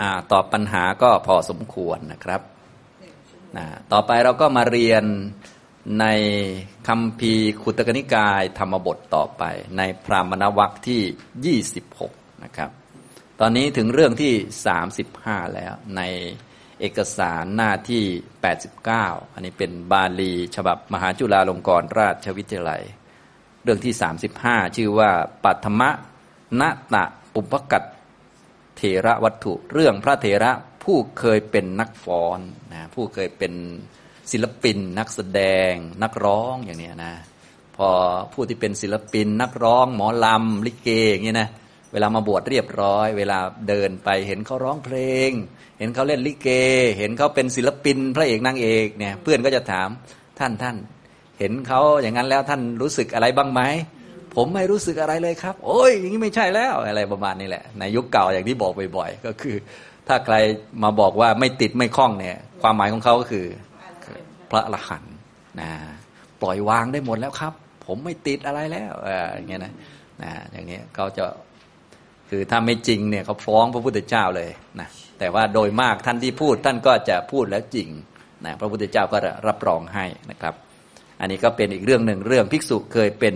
อ่าตอบปัญหาก็พอสมควรนะครับนะต่อไปเราก็มาเรียนในคำพีขุตกนิกายธรรมบทต่อไป ในพรามณวัคที่ 26 นะครับ ตอนนี้ถึงเรื่องที่ 35 แล้วในเอกสารหน้าที่ 89 อันนี้เป็นบาลีฉบับมหาจุฬาลงกรณราชวิทยาลัย เรื่องที่ 35 ชื่อว่าปัทมะนตะอุปกัต เถระวัตถุ เรื่องพระเถระผู้เคยเป็นนักฟ้อนนะผู้เคยเป็นศิลปิน นักแสดง นักร้องอย่างนี้นะพอผู้ที่เป็นศิลปิน นักร้อง หมอลำลิเกอย่างนี้นะเวลามาบวชเรียบร้อย เวลาเดินไปเห็นเขาร้องเพลง เห็นเขาเล่นลิเก เห็นเขาเป็นศิลปิน พระเอกนางเอกเนี่ยเพื่อนก็จะถามท่านท่าน เห็นเขาอย่างนั้นแล้วท่านรู้สึกอะไรบ้างไหม ผมไม่รู้สึกอะไรเลยครับ โอ้ยอย่างนี้ไม่ใช่แล้วอะไรประมาณนี้แหละในยุคเก่าอย่างที่บอกบ่อยๆก็คือ ถ้าใครมาบอกว่าไม่ติดไม่คล้องเนี่ย ความหมายของเขาก็คือ พระอรหันต์นะปล่อยวางได้หมดแล้วครับ ผมไม่ติดอะไรแล้วอย่างเงี้ยนะนะอย่างเงี้ยเขาจะคือถ้าไม่จริงเนี่ยเขาฟ้องพระพุทธเจ้าเลยนะแต่ว่าโดยมากท่านที่พูดท่านก็จะพูดแล้วจริงนะพระพุทธเจ้าก็รับรองให้นะครับ อันนี้ก็เป็นอีกเรื่องหนึ่งเรื่องภิกษุเคยเป็น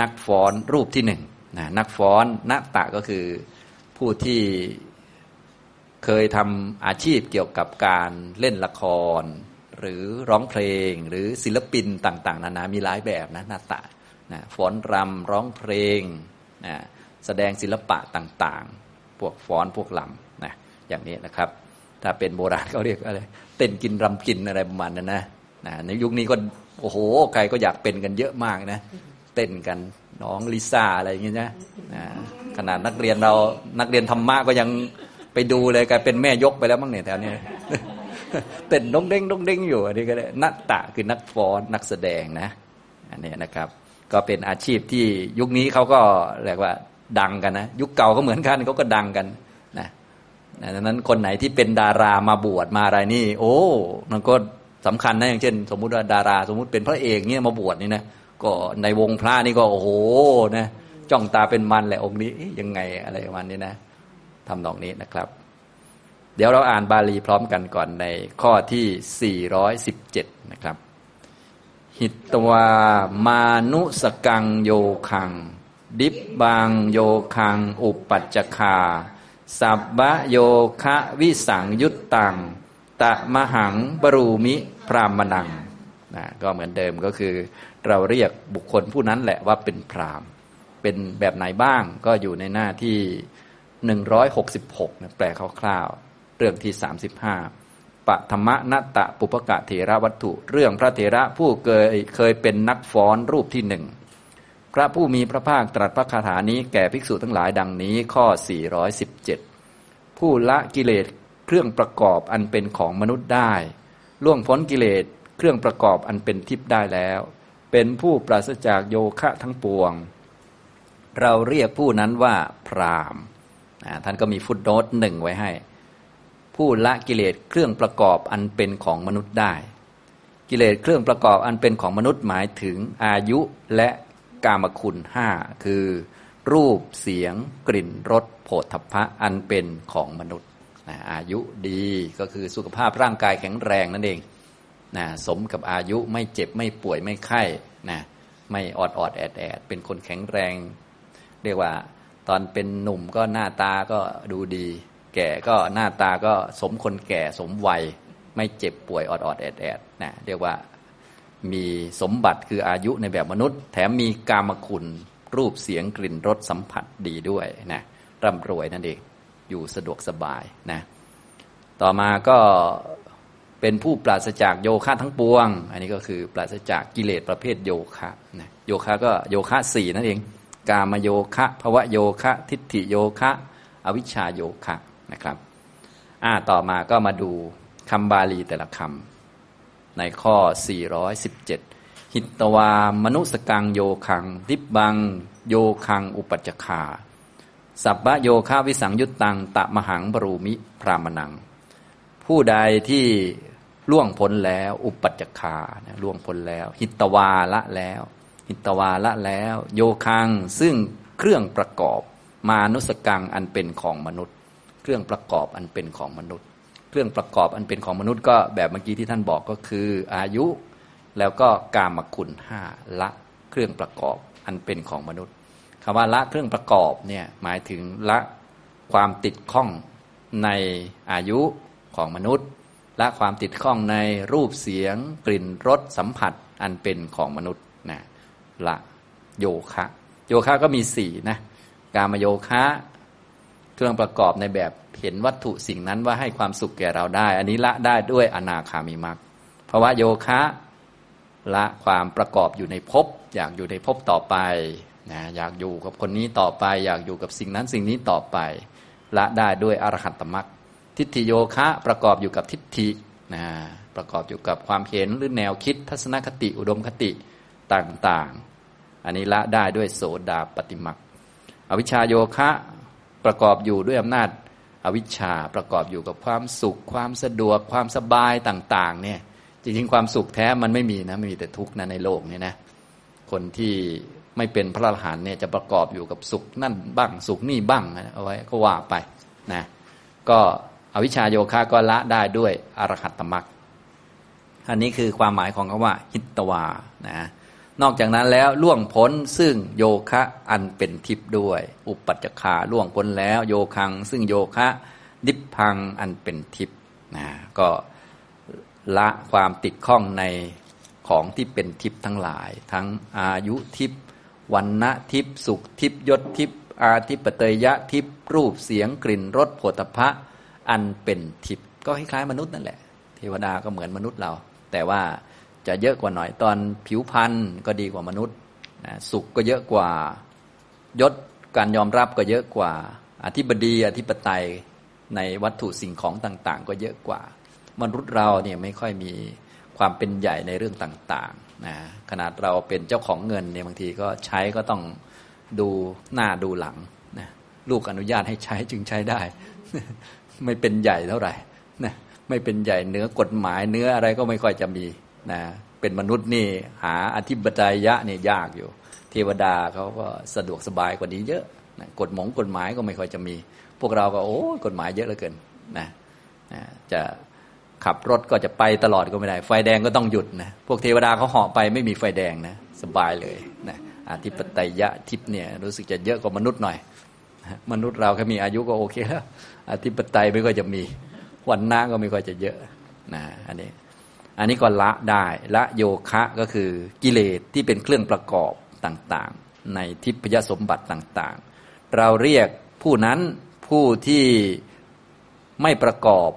นักฟ้อนรูปที่หนึ่งนะนักฟ้อนนักตะก็คือผู้ที่เคยทำอาชีพเกี่ยวกับการเล่นละคร หรือร้องเพลงหรือศิลปินต่างๆ นานามีหลายแบบนะนาตะนะฟ้อนรำร้องเพลงนะแสดงศิลปะต่างๆ พวกฟ้อนพวกลำนะอย่างนี้นะครับ ถ้าเป็นโบราณเขาเรียกอะไรเต้นกินรำกินอะไรประมาณนั้นนะนะในยุคนี้ก็โอ้โหใครก็อยากเป็นกันเยอะมากนะ เต้นกัน น้องลิซ่าอะไรอย่างเงี้ยนะขนาดนักเรียนเรานักเรียนธรรมะก็ยังไปดูเลยกลายเป็นแม่ยกไปแล้วมั้งเนี่ยแถวนี้เต้นดงเด้งดงเด้งอยู่อันนี้ก็ได้นักตะคือนักฟ้อนนักแสดงนะอันนี้นะครับ ก็เป็นอาชีพที่ยุคนี้เขาก็เรียกว่าดังกันนะยุคเก่าก็เหมือนกันเขาก็ดังกันนะดังนั้นคนไหนที่เป็นดารามาบวชมาอะไรนี่ โอ้มันก็สำคัญนะอย่างเช่น สมมุติว่าดารา สมมุติเป็นพระเอกเนี่ยมาบวชนี่นะ ก็ในวงพระนี่ก็โอ้โหนะจ้องตาเป็นมันแหละองค์นี้ยังไงอะไรประมาณนี้นะทำนองนี้นะครับ เดี๋ยวเราอ่านบาลีพร้อมกันก่อนในข้อที่ 417 นะครับ หิตวามานุสกังโยคัง ดิบบางโยคัง อุปัจจคา สับบะโยคะวิสังยุตตัง ตะมหังบรูมิพรามนัง นะก็เหมือนเดิมก็คือ เราเรียกบุคคลผู้นั้นแหละว่าเป็นพรามเป็นแบบไหนบ้างก็อยู่ในหน้าที่หนึ่งร้อยหกสิบหกแปลคร่าวๆ เรื่องที่สามสิบห้าปธรรมนัตตะปุปกะเถระวัตถุ เรื่องพระเถระผู้เคยเคยเป็นนักฟ้อนรูปที่หนึ่งพระผู้มีพระภาคตรัสพระคาถานี้แก่ภิกษุทั้งหลายดังนี้ข้อ 417 ผู้ละกิเลสเครื่องประกอบอันเป็นของมนุษย์ได้ ล่วงพ้นกิเลส เครื่องประกอบอันเป็นทิพย์ได้แล้ว เป็นผู้ปราศจากโยคะทั้งปวง เราเรียกผู้นั้นว่าพรามท่านก็มีฟุตโนตหนึ่งไว้ให้ ผู้ละกิเลสเครื่องประกอบอันเป็นของมนุษย์ได้ กิเลสเครื่องประกอบอันเป็นของมนุษย์หมายถึงอายุและกามคุณห้าคือ รูปเสียง กลิ่นรสโผฏฐัพพะอันเป็นของมนุษย์อายุดีก็คือสุขภาพร่างกายแข็งแรงนั่นเอง นะสมกับอายุไม่เจ็บไม่ป่วยไม่ไข้นะไม่ออดออดแอดแอดเป็นคนแข็งแรง เรียกว่า ตอนเป็นหนุ่มก็หน้าตาก็ดูดี แก่ก็หน้าตาก็สมคนแก่สมวัย ไม่เจ็บป่วยออดออดแอดแอดนะเรียกว่ามีสมบัติคืออายุในแบบมนุษย์ แถมมีกามคุณรูปเสียงกลิ่นรสสัมผัสดีด้วยนะร่ำรวยนั่นเองอยู่สะดวกสบายนะต่อมาก็ เป็นผู้ปราศจากโยคะทั้งปวง อันนี้ก็คือปราศจากกิเลสประเภทโยคะนะโยคะก็โยคะสี่นั่นเอง กามโยคะภวะโยคะ ทิฏฐิโยคะ อวิชชาโยคะนะครับอ่าต่อมาก็มาดูคำบาลีแต่ละคำในข้อ 417 หิตวามนุสกังโยคังทิบบังโยคังอุปัจคาสัพพโยคะวิสังยุตตังตะมหังบรูมิพรามนัง ผู้ใดที่ล่วงพ้นแล้ว อุปัจคาล่วงพ้นแล้ว หิตวาละแล้ว หิตวาละแล้ว โยคังซึ่งเครื่องประกอบมานุสกังอันเป็นของมนุษย์เคเครื่องประกอบอันเป็นของมนุษย์ เครื่องประกอบอันเป็นของมนุษย์ก็แบบเมื่อกี้ที่ท่านบอกก็คือ อายุ แล้วก็กามคุณห้าละเครื่องประกอบอันเป็นของมนุษย์คำว่าละเครื่องประกอบเนี่ยหมายถึงละความติดข้องในอายุ ของมนุษย์ ละความติดข้องในรูปเสียง กลิ่นรสสัมผัสอันเป็นของมนุษย์นะละโยคะ โยคะก็มีสี่นะกามโยคะ เครื่องประกอบในแบบเห็นวัตถุสิ่งนั้นว่าให้ความสุขแก่เราได้ อันนี้ละได้ด้วยอนาคามิมักเพราะว่าโยคะละความประกอบอยู่ในภพอยากอยู่ในภพต่อไปนะอยากอยู่กับคนนี้ต่อไป อยากอยู่กับสิ่งนั้นสิ่งนี้ต่อไป ละได้ด้วยอรหัตตมรรค ทิฏฐิโยคะประกอบอยู่กับทิฏฐินะประกอบอยู่กับความเห็นหรือแนวคิดทัศนคติอุดมคติต่างๆ อันนี้ละได้ด้วยโสดาปฏิมักอวิชชาโยคะประกอบอยู่ด้วยอำนาจอวิชชาประกอบอยู่กับความสุข ความสะดวกความสบายต่าง ๆ เนี่ยจริงๆความสุขแท้มันไม่มีนะไม่มีแต่ทุกข์นะในโลกนี้นะคนที่ไม่เป็นพระอรหันต์เนี่ยจะประกอบอยู่กับสุขนั่นบ้างสุขนี่บ้างเอาไว้ก็ว่าไปนะก็ อวิชชาโยคะก็ละได้ด้วยอรหัตตมรรคอันนี้คือความหมายของคำว่า หิตวานะนอกจากนั้นแล้วล่วงพ้นซึ่งโยคะอันเป็นทิพย์ด้วย อุปัจจคาล่วงพ้นแล้วโยคัง ซึ่งโยคะดิพพังอันเป็นทิพย์นะก็ละความติดข้องในของที่เป็นทิพย์ทั้งหลาย ทั้งอายุทิพย์วันณะทิพย์สุขทิพย์ยศทิพย์อาทิปเตยะทิพย์รูปเสียงกลิ่นรสผลพะ อันเป็นทิพย์ก็คล้ายๆมนุษย์นั่นแหละ เทวดาก็เหมือนมนุษย์เรา แต่ว่าจะเยอะกว่าหน่อยตอนผิวพรรณก็ดีกว่ามนุษย์สุขก็เยอะกว่ายศการยอมรับก็เยอะกว่า อธิบดีอธิปไตยในวัตถุสิ่งของต่าง ๆ ก็เยอะกว่า มนุษย์เราเนี่ยไม่ค่อยมีความเป็นใหญ่ในเรื่องต่างๆนะขนาดเราเป็นเจ้าของเงินเนี่ยบางทีก็ใช้ก็ต้องดูหน้าดูหลัง ลูกอนุญาตให้ใช้จึงใช้ได้ ไม่เป็นใหญ่เท่าไหร่นะไม่เป็นใหญ่เนื้อกฎหมายเนื้ออะไรก็ไม่ค่อยจะมีนะเป็นมนุษย์นี่หาอธิบดียะนี่ยากอยู่ เทวดาเขาก็สะดวกสบายกว่านี้เยอะนะกฎหมงกฎหมายก็ไม่ค่อยจะมี พวกเราก็โอ้กฎหมายเยอะเหลือเกินนะนะจะขับรถก็จะไปตลอดก็ไม่ได้ ไฟแดงก็ต้องหยุดนะพวกเทวดาเขาเหาะไปไม่มีไฟแดงนะสบายเลยนะอธิปไตยะทิพย์เนี่ยรู้สึกจะเยอะกว่ามนุษย์หน่อย มนุษย์เราแค่มีอายุก็โอเคแล้วอธิปไตยไม่ค่อยจะมีวันหน้าก็ไม่ค่อยจะเยอะนะอันนี้ อันนี้ก็ละได้ ละโยคะก็คือกิเลสที่เป็นเครื่องประกอบต่างๆ ในทิพยสมบัติต่างๆ เราเรียกผู้นั้นผู้ที่ไม่ประกอบ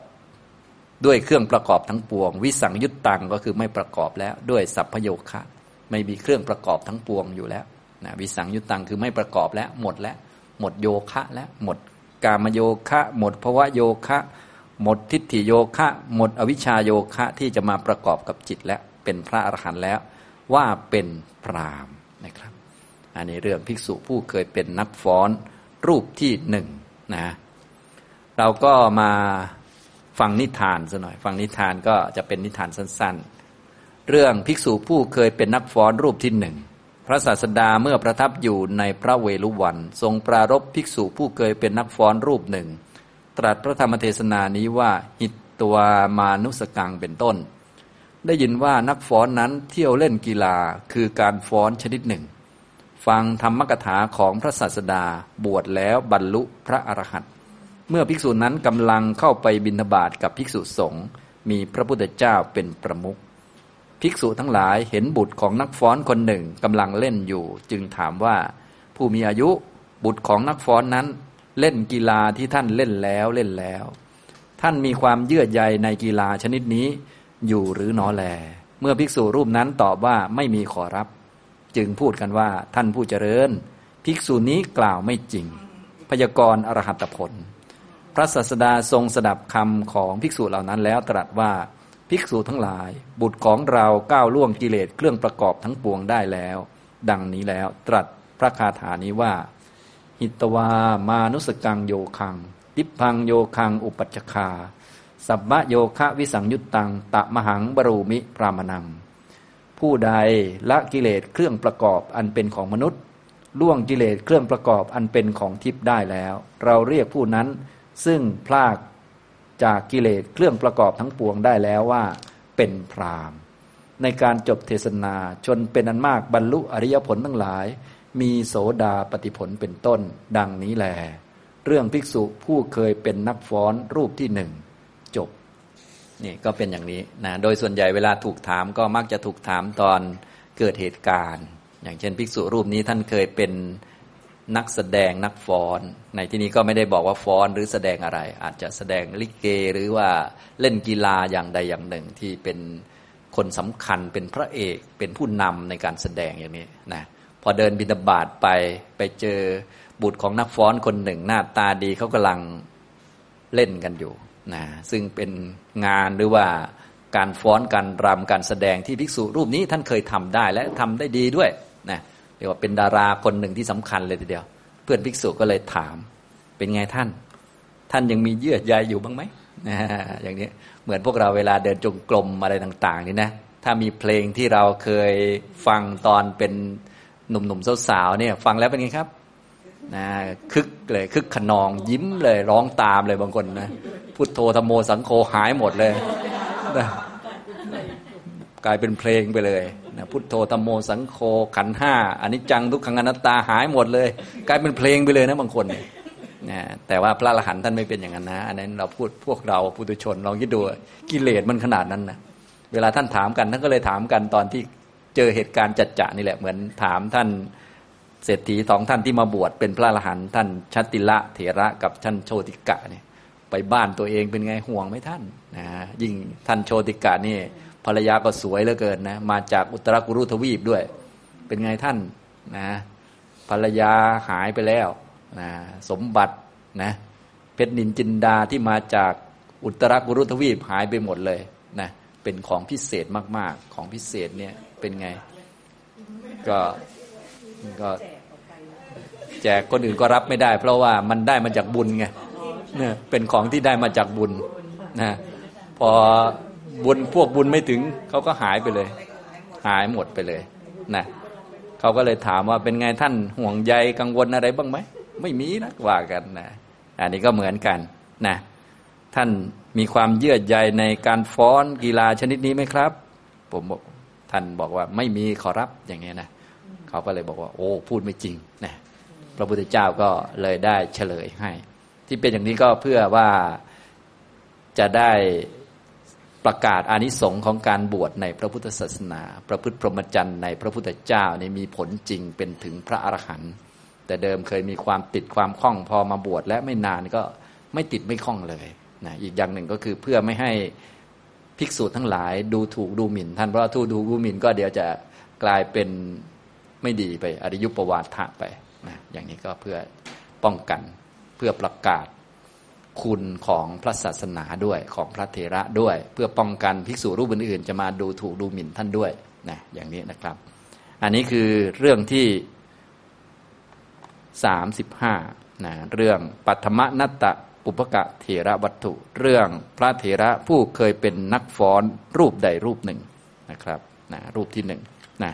ด้วยเครื่องประกอบทั้งปวง วิสังยุตตังก็คือไม่ประกอบแล้วด้วยสัพพโยคะ ไม่มีเครื่องประกอบทั้งปวงอยู่แล้วนะวิสังยุตตังคือไม่ประกอบแล้วหมดแล้ว หมดโยคะแล้วหมดกามโยคะ หมดภวะโยคะ หมดทิฏฐิโยคะ หมดอวิชชาโยคะที่จะมาประกอบกับจิตและเป็นพระอรหันต์แล้ว ว่าเป็นพรามนะครับ อันนี้เรื่องภิกษุผู้เคยเป็นนักฟ้อนรูปที่หนึ่งนะเราก็มาฟังนิทานซะหน่อย ฟังนิทานก็จะเป็นนิทานสั้น ๆ เรื่องภิกษุผู้เคยเป็นนักฟ้อนรูปที่หนึ่ง ระศาสดาเมื่อประทับอยู่ในพระเวลุวัน ทรงปรารบภิกษุผู้เคยเป็นนักฟ้อนรูปหนึ่ง ตรัสพระธรรมเทศนานี้ว่าหิตตัวมานุสกังเป็นต้น ได้ยินว่านักฟ้อนนั้นเที่ยวเล่นกีฬาคือการฟ้อนชนิดหนึ่ง ฟังธรรมกถาของพระศาสดาบวชแล้วบรรลุพระอรหันต์เมื่อภิกษุนั้นกำลังเข้าไปบิณฑบาตกับภิกษุสงฆ์มีพระพุทธเจ้าเป็นประมุข ภิกษุทั้งหลายเห็นบุตรของนักฟ้อนคนหนึ่งกำลังเล่นอยู่ จึงถามว่าผู้มีอายุบุตรของนักฟ้อนนั้น เล่นกีฬาที่ท่านเล่นแล้วเล่นแล้ว ท่านมีความเยื่อใยในกีฬาชนิดนี้อยู่หรือหนอแล เมื่อภิกษุรูปนั้นตอบว่าไม่มีขอรับ จึงพูดกันว่าท่านผู้เจริญ ภิกษุนี้กล่าวไม่จริง พยากรณ์อรหัตผล พระศาสดาทรงสดับคำของภิกษุเหล่านั้นแล้วตรัสว่า ภิกษุทั้งหลาย บุตรของเราก้าวล่วงกิเลสเครื่องประกอบทั้งปวงได้แล้ว ดังนี้แล้ว ตรัสพระคาถานี้ว่า หิตวามานุสกังโยคัง ติพังโยคังอุปัชคา สัมมโยคะวิสังยุตตัง ตะมหังบรูมิพรามนัง ผู้ใดละกิเลสเครื่องประกอบอันเป็นของมนุษย์ ล่วงกิเลสเครื่องประกอบอันเป็นของทิพย์ได้แล้ว เราเรียกผู้นั้นซึ่งพลาก จากกิเลสเครื่องประกอบทั้งปวงได้แล้วว่า เป็นพรามในการจบเทศนาชนเป็นอันมากบรรลุอริยผลทั้งหลาย มีโสดาปฏิผลเป็นต้น ดังนี้แล เรื่องภิกษุผู้เคยเป็นนักฟ้อนรูปที่หนึ่งจบนี่ก็เป็นอย่างนี้นะโดยส่วนใหญ่เวลาถูกถามก็มักจะถูกถามตอนเกิดเหตุการณ์ อย่างเช่น ภิกษุรูปนี้ท่านเคยเป็น นักแสดงนักฟ้อน ในที่นี้ก็ไม่ได้บอกว่าฟ้อนหรือแสดงอะไร อาจจะแสดงลิเกหรือว่าเล่นกีฬาอย่างใดอย่างหนึ่งที่เป็นคนสำคัญเป็นพระเอกเป็นผู้นำในการแสดงอย่างนี้นะพอเดินบิณฑบาตไปไปเจอบุตรของนักฟ้อนคนหนึ่งหน้าตาดีเขากำลังเล่นกันอยู่นะซึ่งเป็นงานหรือว่าการฟ้อนการรำการแสดงที่ภิกษุรูปนี้ท่านเคยทำได้และทำได้ดีด้วยนะ เรียกว่าเป็นดาราคนหนึ่งที่สำคัญเลยทีเดียว เพื่อนภิกษุก็เลยถาม เป็นไงท่าน ท่านยังมีเยื่อใยอยู่บ้างไหมอย่างนี้เหมือนพวกเราเวลาเดินจงกรมอะไรต่าง ๆ นี่นะ ถ้ามีเพลงที่เราเคยฟังตอนเป็นหนุ่มๆสาวๆเนี่ย ฟังแล้วเป็นไงครับนะคึกเลยคึกขนองยิ้มเลยร้องตามเลยบางคนนะพุทโธธโมสังโฆหายหมดเลยนะกลายเป็นเพลงไปเลย นะพุทโธธโมสังโฆขันห้าอันนี้จังทุกขังอนัตตาหายหมดเลย กลายเป็นเพลงไปเลยนะบางคนเนี่ยนะแต่ว่าพระอรหันต์ท่านไม่เป็นอย่างนั้นนะอันนั้นเราพูดพวกเราปุถุชนลองคิดดูกิเลสมันขนาดนั้นนะเวลาท่านถามกันท่านก็เลยถามกันตอนที่เจอเหตุการณ์จัดจะนี่แหละเหมือนถามท่านเศรษฐีสองท่านที่มาบวชเป็นพระอรหันต์ท่านชัตติละเถระกับท่านโชติกะเนี่ยไปบ้านตัวเองเป็นไงห่วงไหมท่านนะยิ่งท่านโชติกะนี่ ภรรยาก็สวยเหลือเกินนะ มาจากอุตรกุรุทวีปด้วย เป็นไงท่านนะภรรยาหายไปแล้วนะสมบัตินะเพชรนินจินดาที่มาจากอุตรกุรุทวีปหายไปหมดเลยนะเป็นของพิเศษมาก ๆ ของพิเศษเนี่ยเป็นไง ก็ก็แจกคนอื่นก็รับไม่ได้ เพราะว่ามันได้มาจากบุญไงเนี่ยเป็นของที่ได้มาจากบุญนะพอ บุญพวกบุญไม่ถึงเขาก็หายไปเลย หายหมดไปเลยนะเขาก็เลยถามว่าเป็นไงท่านห่วงใยกังวลอะไรบ้างไหมไม่มีนะว่ากันนะอันนี้ก็เหมือนกันนะท่านมีความเยื่อใยในการฟ้อนกีฬาชนิดนี้ไหมครับ ผมบอกท่านบอกว่าไม่มีขอรับอย่างเงี้ยนะเขาก็เลยบอกว่า โอ้พูดไม่จริงนะพระพุทธเจ้าก็เลยได้เฉลยให้ ที่เป็นอย่างนี้ก็เพื่อว่าจะได้ ประกาศอานิสงส์ของการบวชในพระพุทธศาสนา ประพฤติพรหมจรรย์ในพระพุทธเจ้านี่มีผลจริงเป็นถึงพระอรหันต์แต่เดิมเคยมีความติดความคล่องพอมาบวชและไม่นานก็ไม่ติดไม่คล่องเลยนะอีกอย่างหนึ่งก็คือเพื่อไม่ให้ภิกษุทั้งหลายดูถูกดูหมิ่นท่านเพราะทูดูดูหมิ่นก็เดี๋ยวจะกลายเป็นไม่ดีไปอริยุปวาทะไปนะอย่างนี้ก็เพื่อป้องกันเพื่อประกาศ คุณของพระศาสนาด้วยของพระเถระด้วย เพื่อป้องกันภิกษุรูปอื่นๆ จะมาดูถูกดูหมิ่นท่านด้วยนะอย่างนี้นะครับ อันนี้คือเรื่องที่สามสิบห้านะเรื่องปัทมนัตตะปุปกะเถระวัตถุ เรื่องพระเถระผู้เคยเป็นนักฟ้อนรูปใดรูปหนึ่งนะครับนะรูปที่หนึ่งนะ